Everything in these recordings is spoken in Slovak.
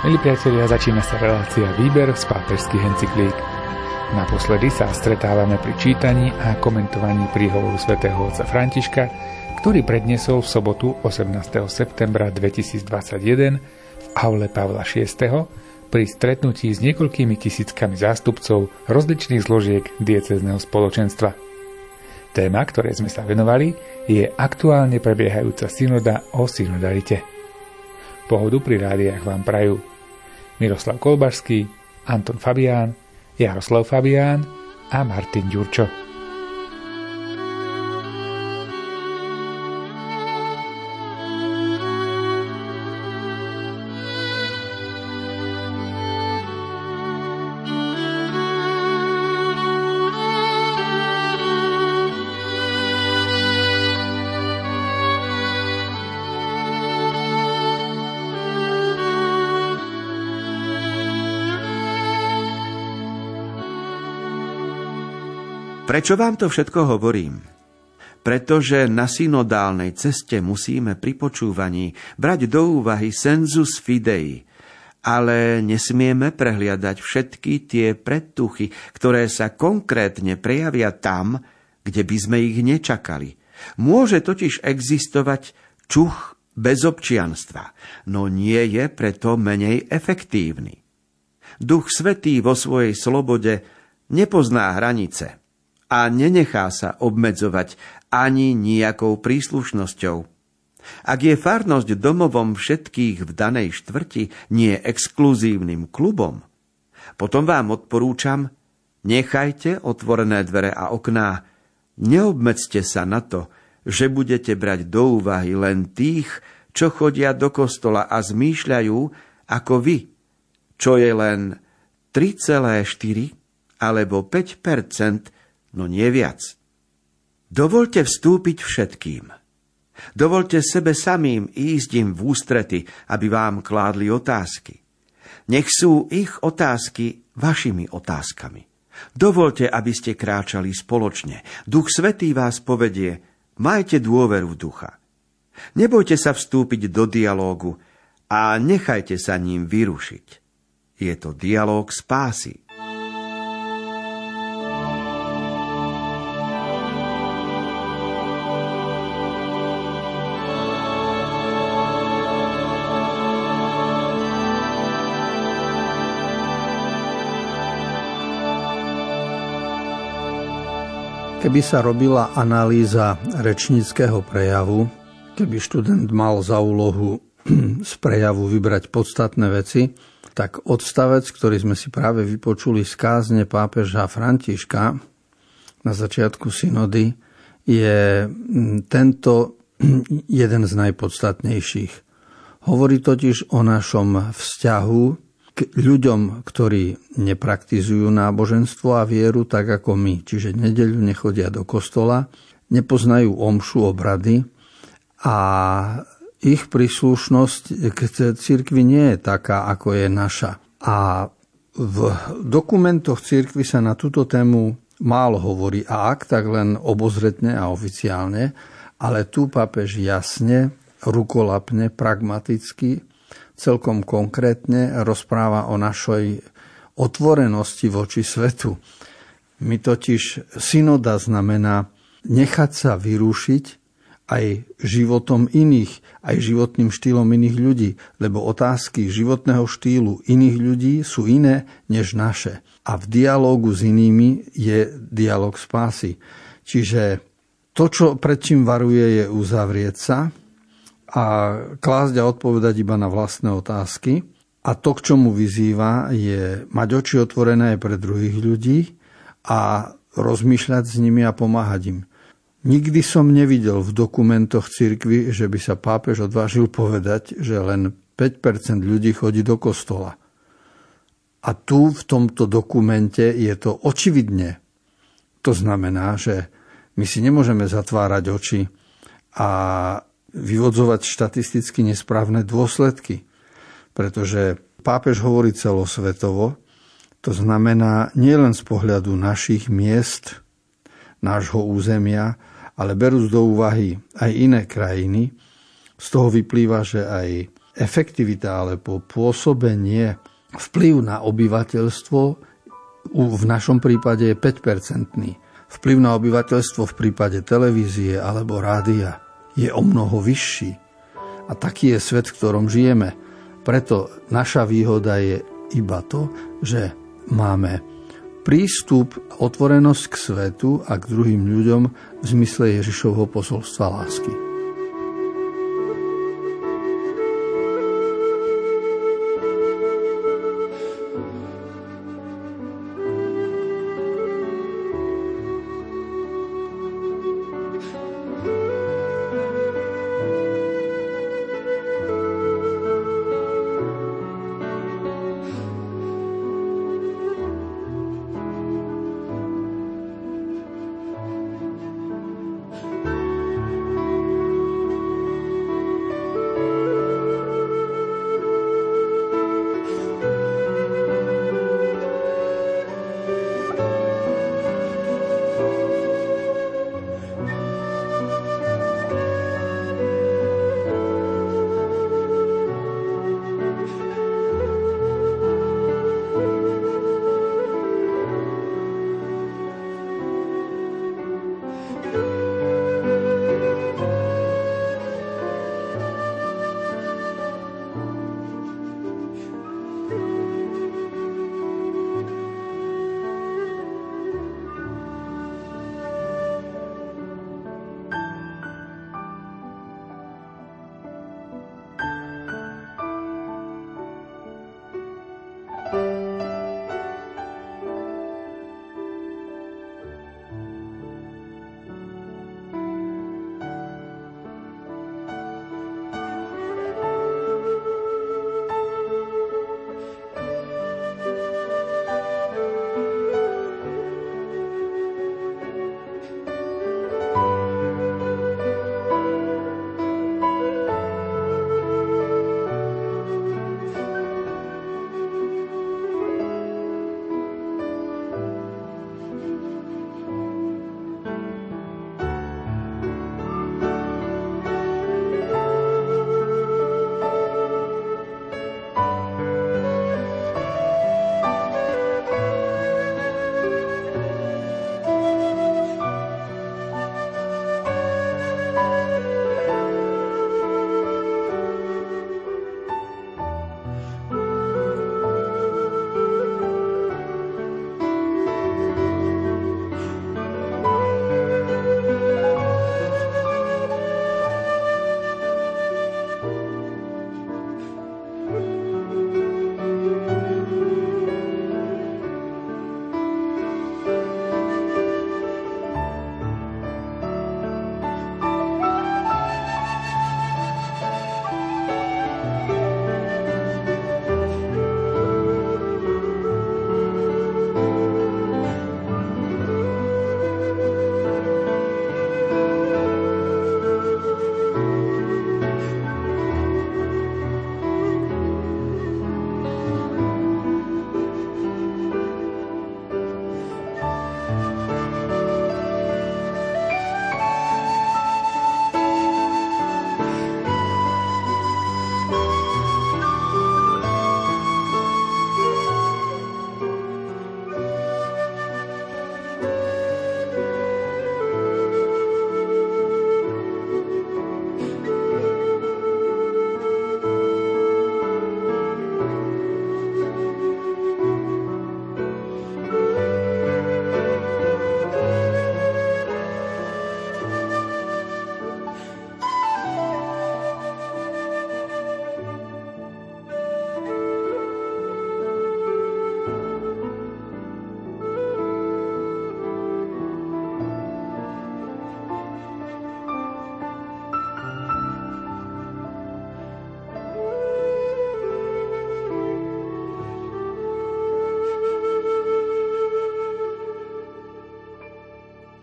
Milí priatelia, začína sa relácia Výber z pápežských encyklík. Naposledy sa stretávame pri čítaní a komentovaní príhovoru svätého otca Františka, ktorý predniesol v sobotu 18. septembra 2021 v aule Pavla VI. pri stretnutí s niekoľkými tisíckami zástupcov rozličných zložiek diecezneho spoločenstva. Téma, ktoré sme sa venovali, je aktuálne prebiehajúca synoda o synodalite. Pohodu pri rádiách vám prajú Miroslav Kolbašský, Anton Fabián, Jaroslav Fabián a Martin Ďurčo. Prečo vám to všetko hovorím? Pretože na synodálnej ceste musíme pri počúvaní brať do úvahy sensus fidei, ale nesmieme prehliadať všetky tie predtuchy, ktoré sa konkrétne prejavia tam, kde by sme ich nečakali. Môže totiž existovať čuch bez občianstva, no nie je preto menej efektívny. Duch Svetý vo svojej slobode nepozná hranice – a nenechá sa obmedzovať ani nejakou príslušnosťou. Ak je farnosť domovom všetkých v danej štvrti, nie exkluzívnym klubom, potom vám odporúčam, nechajte otvorené dvere a okná, neobmedzte sa na to, že budete brať do úvahy len tých, čo chodia do kostola a zmýšľajú ako vy, čo je len 3,4 alebo 5 no nie viac. Dovolte vstúpiť všetkým. Dovolte sebe samým ísť im v ústrety, aby vám kládli otázky. Nech sú ich otázky vašimi otázkami. Dovolte, aby ste kráčali spoločne. Duch Svetý vás povedie, majte dôveru ducha. Nebojte sa vstúpiť do dialógu a nechajte sa ním vyrušiť. Je to dialóg spásy. Keby sa robila analýza rečníckého prejavu, keby študent mal za úlohu z prejavu vybrať podstatné veci, tak odstavec, ktorý sme si práve vypočuli z kázne pápeža Františka na začiatku synody, je mm, tento jeden z najpodstatnejších. Hovorí totiž o našom vzťahu ľuďom, ktorí nepraktizujú náboženstvo a vieru tak ako my, čiže nedeľu nechodia do kostola, nepoznajú omšu obrady a ich príslušnosť k cirkvi nie je taká, ako je naša. A v dokumentoch cirkvi sa na túto tému málo hovorí. A ak, tak len obozretne a oficiálne, ale tu papež jasne, rukolapne, pragmaticky celkom konkrétne rozpráva o našej otvorenosti voči svetu. My totiž synoda znamená nechať sa vyrušiť aj životom iných, aj životným štýlom iných ľudí, lebo otázky životného štýlu iných ľudí sú iné než naše. A v dialógu s inými je dialog spásy. Čiže to, čo pred čím varuje, je uzavrieť sa, a klásť a odpovedať iba na vlastné otázky. A to, k čomu vyzýva, je mať oči otvorené aj pre druhých ľudí a rozmýšľať s nimi a pomáhať im. Nikdy som nevidel v dokumentoch cirkvy, že by sa pápež odvážil povedať, že len 5% ľudí chodí do kostola. A tu v tomto dokumente je to očividne. To znamená, že my si nemôžeme zatvárať oči a vyvodzovať štatisticky nesprávne dôsledky. Pretože pápež hovorí celosvetovo, to znamená nielen z pohľadu našich miest, nášho územia, ale berú do úvahy aj iné krajiny. Z toho vyplýva, že aj efektivita alebo pôsobenie, vplyv na obyvateľstvo v našom prípade je 5-percentný. Vplyv na obyvateľstvo v prípade televízie alebo rádia je o mnoho vyšší. A taký je svet, v ktorom žijeme. Preto naša výhoda je iba to, že máme prístup, otvorenosť k svetu a k druhým ľuďom v zmysle Ježišovho posolstva lásky.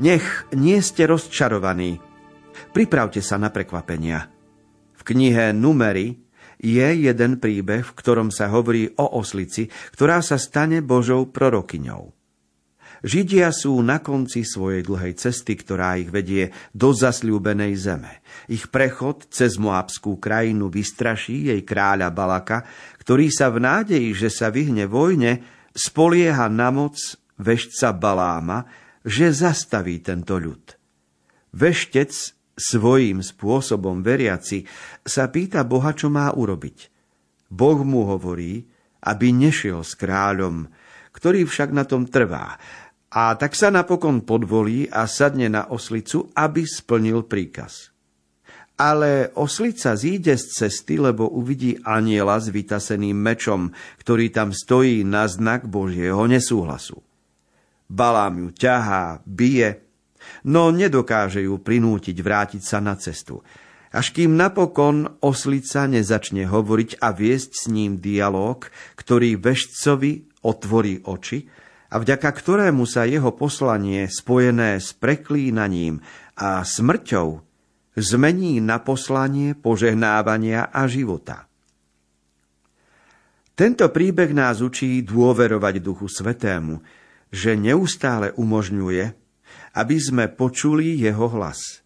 Nech nie ste rozčarovaní. Pripravte sa na prekvapenia. V knihe Numery je jeden príbeh, v ktorom sa hovorí o oslici, ktorá sa stane Božou prorokyňou. Židia sú na konci svojej dlhej cesty, ktorá ich vedie do zasľúbenej zeme. Ich prechod cez Moabskú krajinu vystraší jej kráľa Balaka, ktorý sa v nádeji, že sa vyhne vojne, spolieha na moc veštca Baláma, že zastaví tento ľud. Veštec svojím spôsobom veriaci sa pýta Boha, čo má urobiť. Boh mu hovorí, aby nešiel s kráľom, ktorý však na tom trvá, a tak sa napokon podvolí a sadne na oslicu, aby splnil príkaz. Ale oslica zíde z cesty, lebo uvidí aniela s vytaseným mečom, ktorý tam stojí na znak Božieho nesúhlasu. Balám ju ťahá, bije, no nedokáže ju prinútiť vrátiť sa na cestu. Až kým napokon oslica nezačne hovoriť a viesť s ním dialog, ktorý vešcovi otvorí oči, a vďaka ktorému sa jeho poslanie spojené s preklínaním a smrťou zmení na poslanie požehnávania a života. Tento príbeh nás učí dôverovať Duchu Svetému, že neustále umožňuje, aby sme počuli jeho hlas.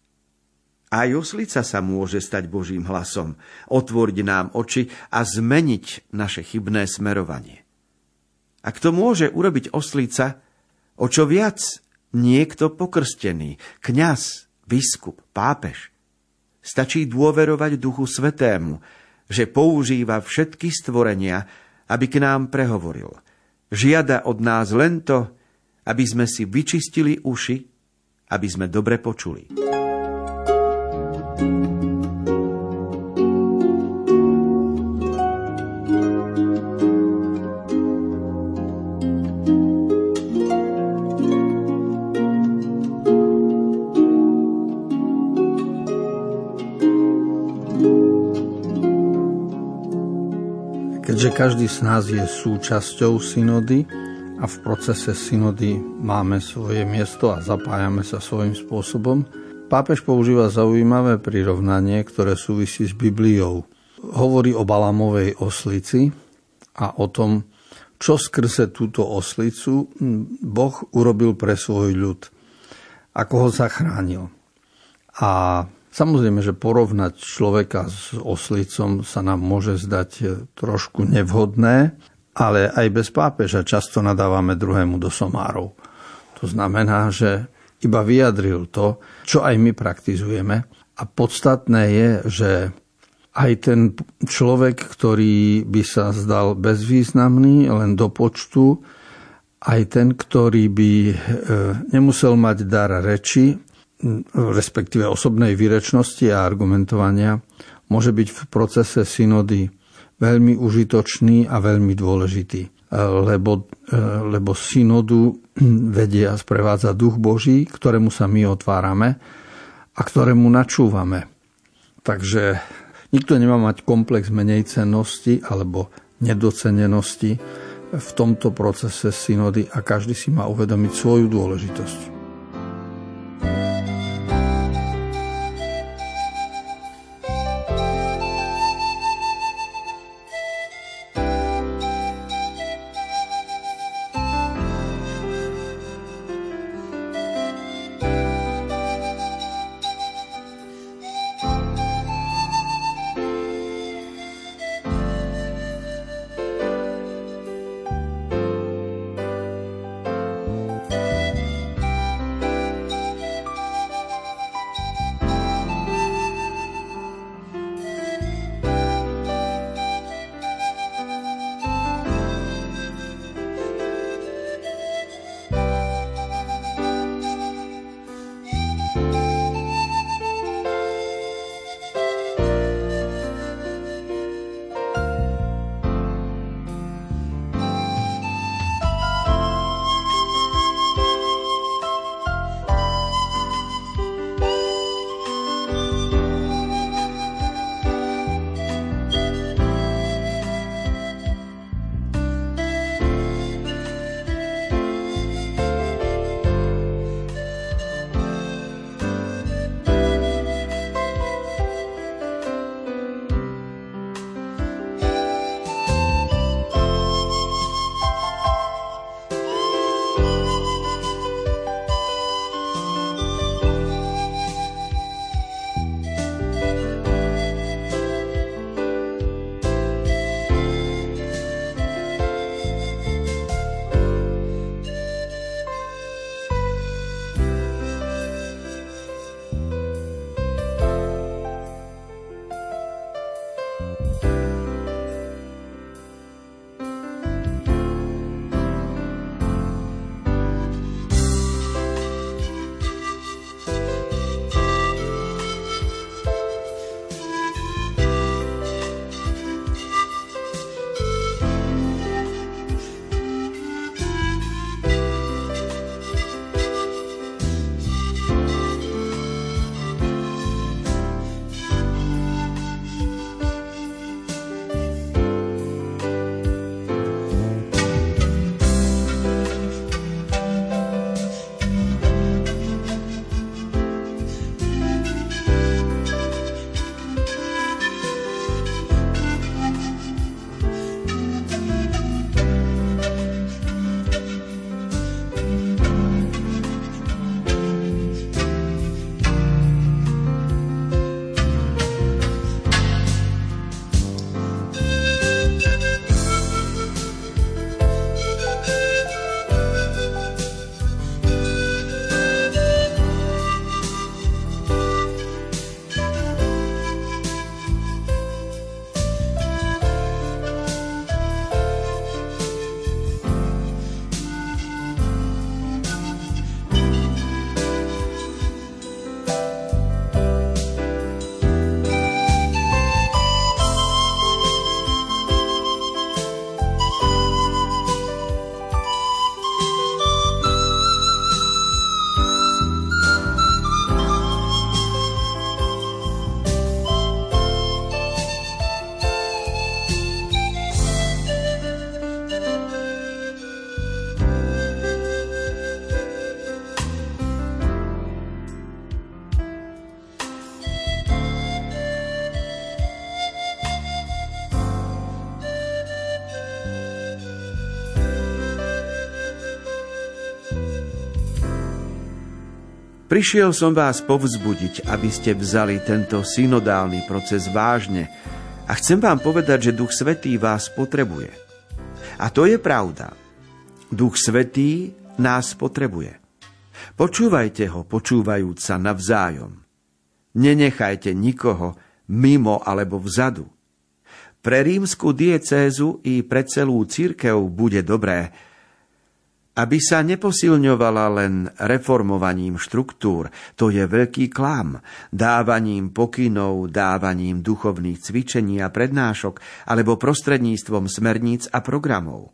Aj oslica sa môže stať Božím hlasom, otvoriť nám oči a zmeniť naše chybné smerovanie. Ak to môže urobiť oslica, o čo viac niekto pokrstený, kňaz, biskup, pápež. Stačí dôverovať Duchu Svetému, že používa všetky stvorenia, aby k nám prehovoril. Žiada od nás len to, aby sme si vyčistili uši, aby sme dobre počuli. Každý z nás je súčasťou synody a v procese synody máme svoje miesto a zapájame sa svojím spôsobom, pápež používa zaujímavé prirovnanie, ktoré súvisí s Bibliou. Hovorí o Balamovej oslici a o tom, čo skrze túto oslicu Boh urobil pre svoj ľud, ako ho zachránil. A Samozrejme, že porovnať človeka s oslicom sa nám môže zdať e, trošku nevhodné, ale aj bez pápeža často nadávame druhému do somárov. To znamená, že iba vyjadril to, čo aj my praktizujeme. A podstatné je, že aj ten človek, ktorý by sa zdal bezvýznamný, len do počtu, aj ten, ktorý by e, nemusel mať dar reči, respektíve osobnej výrečnosti a argumentovania, môže byť v procese synody veľmi užitočný a veľmi dôležitý. Lebo, lebo synodu vedie a sprevádza duch Boží, ktorému sa my otvárame a ktorému načúvame. Takže nikto nemá mať komplex menej cennosti alebo nedocenenosti v tomto procese synody a každý si má uvedomiť svoju dôležitosť. Prišiel som vás povzbudiť, aby ste vzali tento synodálny proces vážne a chcem vám povedať, že Duch Svetý vás potrebuje. A to je pravda. Duch Svetý nás potrebuje. Počúvajte ho, počúvajúc sa navzájom. Nenechajte nikoho mimo alebo vzadu. Pre rímsku diecézu i pre celú církev bude dobré, aby sa neposilňovala len reformovaním štruktúr, to je veľký klam, dávaním pokynov, dávaním duchovných cvičení a prednášok alebo prostredníctvom smerníc a programov.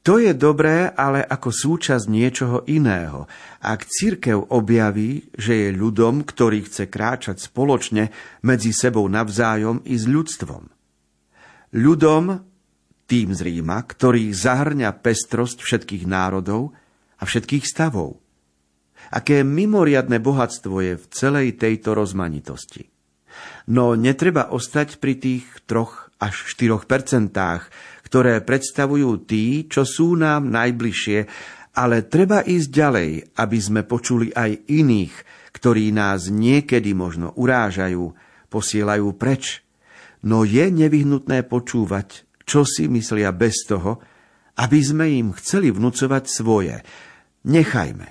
To je dobré, ale ako súčasť niečoho iného. Ak církev objaví, že je ľudom, ktorý chce kráčať spoločne medzi sebou navzájom i s ľudstvom. Ľudom, tým z Ríma, ktorý zahrňa pestrosť všetkých národov a všetkých stavov. Aké mimoriadne bohatstvo je v celej tejto rozmanitosti. No netreba ostať pri tých troch až 4 percentách, ktoré predstavujú tí, čo sú nám najbližšie, ale treba ísť ďalej, aby sme počuli aj iných, ktorí nás niekedy možno urážajú, posielajú preč. No je nevyhnutné počúvať čo si myslia bez toho, aby sme im chceli vnúcovať svoje. Nechajme,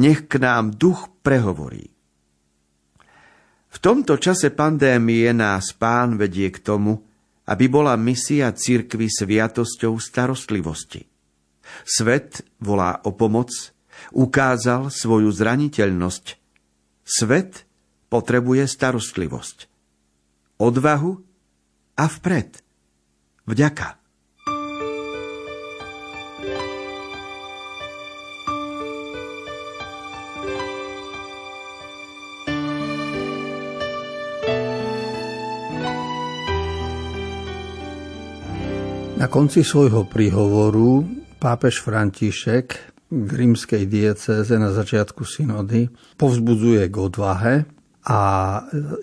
nech k nám duch prehovorí. V tomto čase pandémie nás pán vedie k tomu, aby bola misia cirkvy sviatosťou starostlivosti. Svet volá o pomoc, ukázal svoju zraniteľnosť. Svet potrebuje starostlivosť. Odvahu a vpred. Vďaka. Na konci svojho príhovoru pápež František k rímskej diecéze na začiatku synody povzbudzuje k odvahe a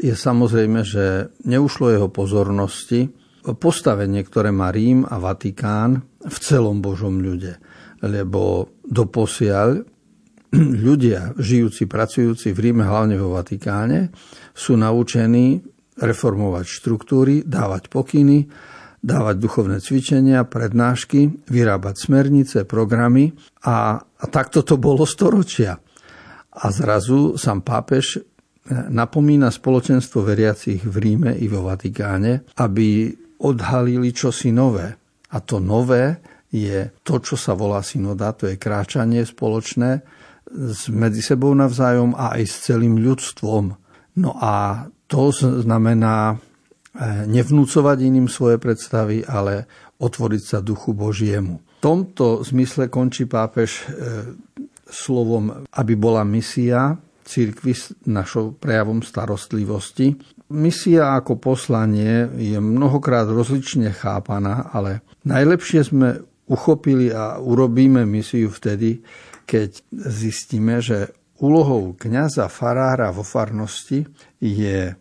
je samozrejme, že neušlo jeho pozornosti postavenie, ktoré má Rím a Vatikán v celom Božom ľude. Lebo doposiaľ ľudia žijúci, pracujúci v Ríme, hlavne vo Vatikáne, sú naučení reformovať štruktúry, dávať pokyny, dávať duchovné cvičenia, prednášky, vyrábať smernice, programy a, a takto to bolo storočia. A zrazu sám pápež napomína spoločenstvo veriacich v Ríme i vo Vatikáne, aby odhalili čosi nové. A to nové je to, čo sa volá synoda, to je kráčanie spoločné medzi sebou navzájom a aj s celým ľudstvom. No a to znamená eh, nevnúcovať iným svoje predstavy, ale otvoriť sa duchu Božiemu. V tomto zmysle končí pápež eh, slovom, aby bola misia církvy s našou prejavom starostlivosti. Misia ako poslanie je mnohokrát rozlične chápaná, ale najlepšie sme uchopili a urobíme misiu vtedy, keď zistíme, že úlohou kňaza farára vo farnosti je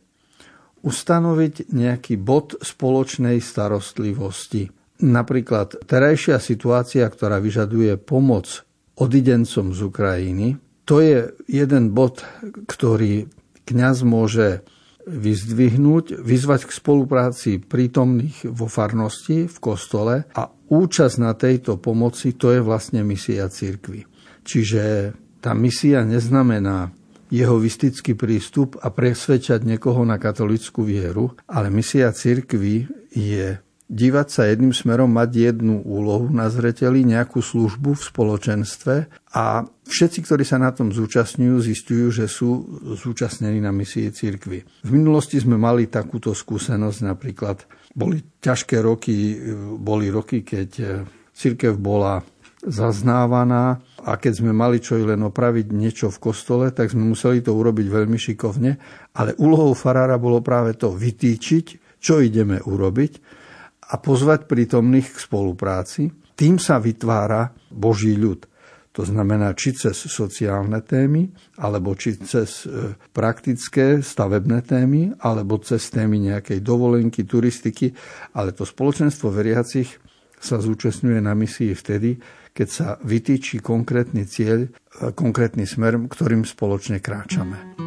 ustanoviť nejaký bod spoločnej starostlivosti. Napríklad terajšia situácia, ktorá vyžaduje pomoc odidencom z Ukrajiny, to je jeden bod, ktorý kňaz môže vyzdvihnúť, vyzvať k spolupráci prítomných vo farnosti, v kostole a účasť na tejto pomoci, to je vlastne misia církvy. Čiže tá misia neznamená jehovistický prístup a presvedčať niekoho na katolickú vieru, ale misia církvy je dívať sa jedným smerom, mať jednu úlohu na zreteli, nejakú službu v spoločenstve a všetci, ktorí sa na tom zúčastňujú, zistujú, že sú zúčastnení na misii cirkvy. V minulosti sme mali takúto skúsenosť, napríklad boli ťažké roky, boli roky, keď cirkev bola zaznávaná a keď sme mali čo len opraviť niečo v kostole, tak sme museli to urobiť veľmi šikovne, ale úlohou farára bolo práve to vytýčiť, čo ideme urobiť a pozvať prítomných k spolupráci. Tým sa vytvára Boží ľud. To znamená, či cez sociálne témy, alebo či cez e, praktické stavebné témy, alebo cez témy nejakej dovolenky, turistiky, ale to spoločenstvo veriacich sa zúčastňuje na misii vtedy, keď sa vytýči konkrétny cieľ, konkrétny smer, ktorým spoločne kráčame.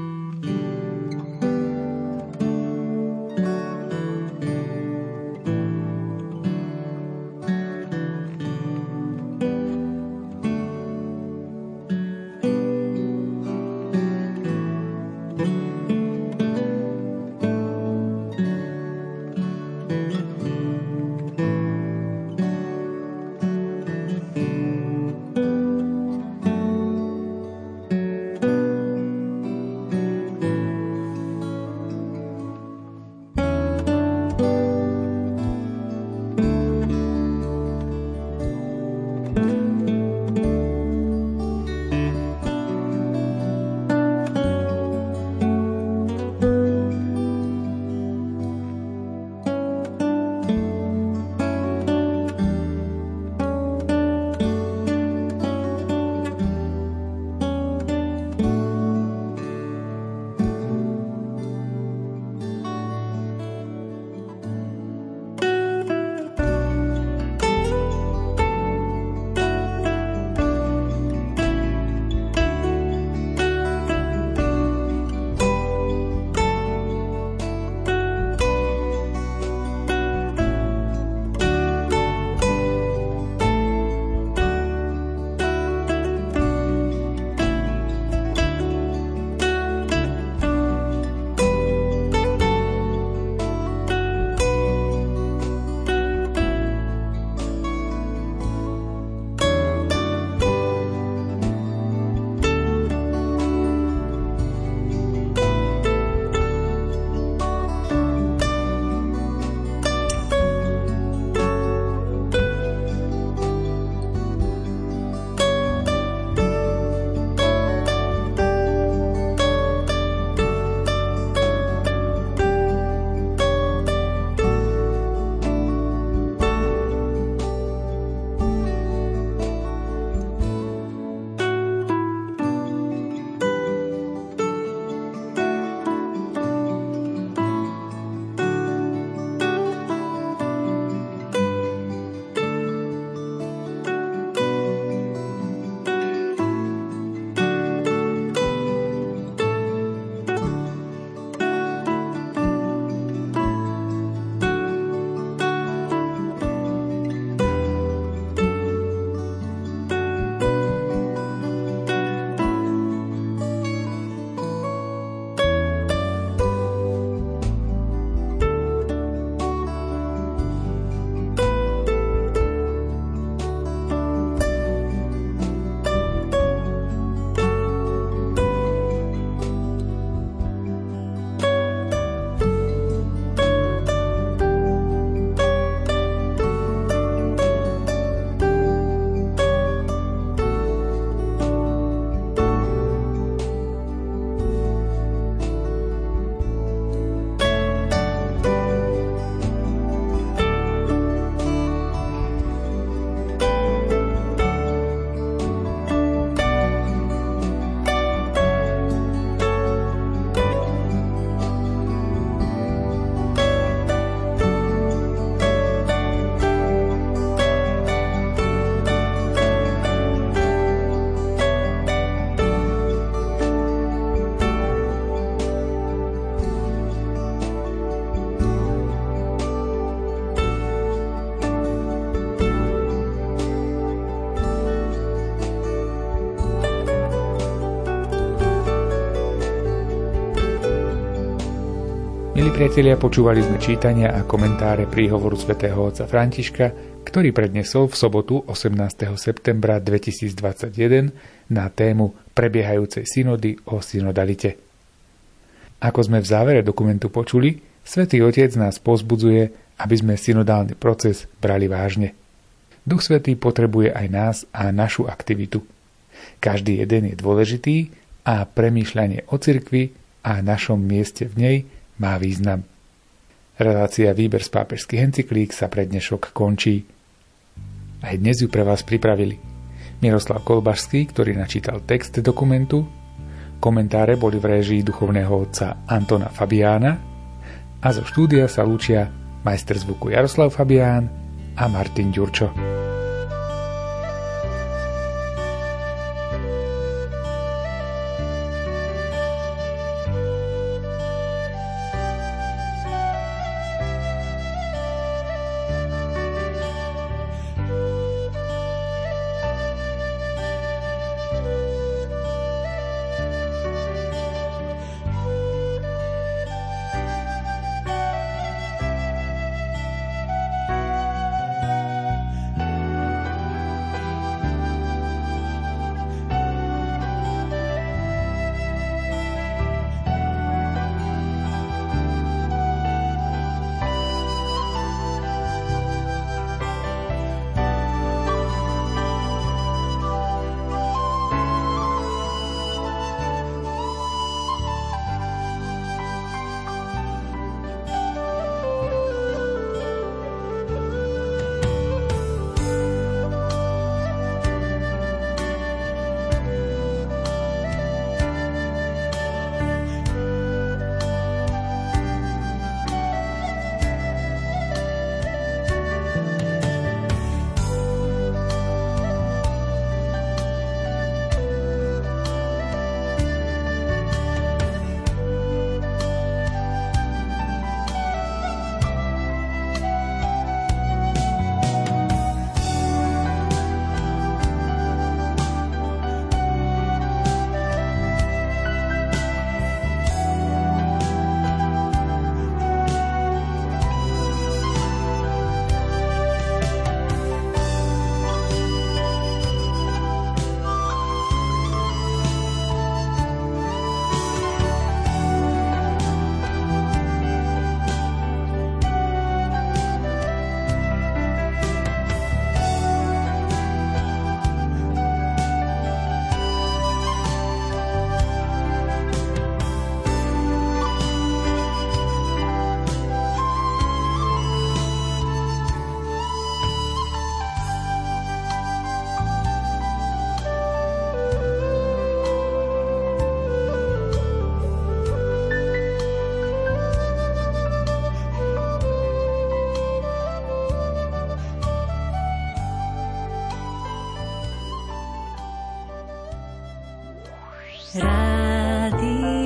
Priatelia, počúvali sme čítania a komentáre príhovoru svätého otca Františka, ktorý prednesol v sobotu 18. septembra 2021 na tému prebiehajúcej synody o synodalite. Ako sme v závere dokumentu počuli, svätý Otec nás pozbudzuje, aby sme synodálny proces brali vážne. Duch Svetý potrebuje aj nás a našu aktivitu. Každý jeden je dôležitý a premýšľanie o cirkvi a našom mieste v nej – má význam. Relácia Výber z pápežských encyklík sa pre dnešok končí. Aj dnes ju pre vás pripravili Miroslav Kolbašský, ktorý načítal text dokumentu, komentáre boli v réžii duchovného otca Antona Fabiána a zo štúdia sa lúčia majster zvuku Jaroslav Fabián a Martin Ďurčo.